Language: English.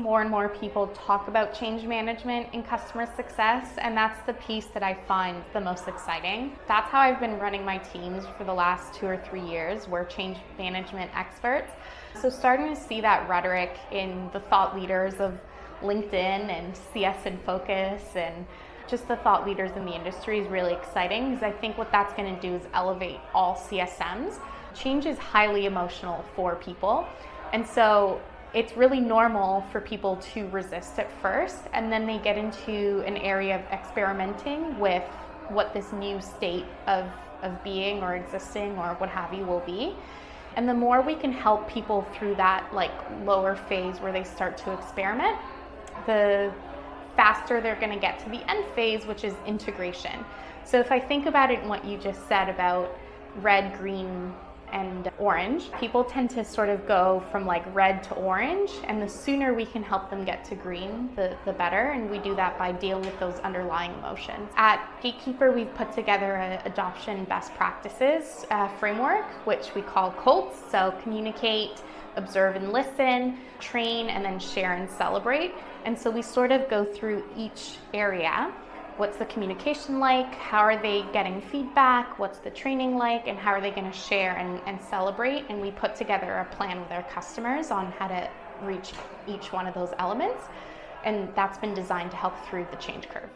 More and more people talk about change management in customer success, and that's the piece that I find the most exciting. That's how I've been running my teams for the last two or three years. We're change management experts. So, starting to see that rhetoric in the thought leaders of LinkedIn and CS and Focus and just the thought leaders in the industry is really exciting because I think what that's going to do is elevate all CSMs. Change is highly emotional for people. And so it's really normal for people to resist at first and then they get into an area of experimenting with what this new state of, of being or existing or what have you will be. And the more we can help people through that like lower phase where they start to experiment the faster they're going to get to the end phase which is integration. So if i think about it in what you just said about red green and orange. People tend to sort of go from like red to orange, and the sooner we can help them get to green, the, the better. And we do that by dealing with those underlying emotions. At Gatekeeper, we've put together an adoption best practices uh, framework, which we call COLTS. So communicate, observe and listen, train, and then share and celebrate. And so we sort of go through each area what's the communication like, how are they getting feedback, what's the training like, and how are they going to share and, and celebrate. And we put together a plan with our customers on how to reach each one of those elements. And that's been designed to help through the change curve.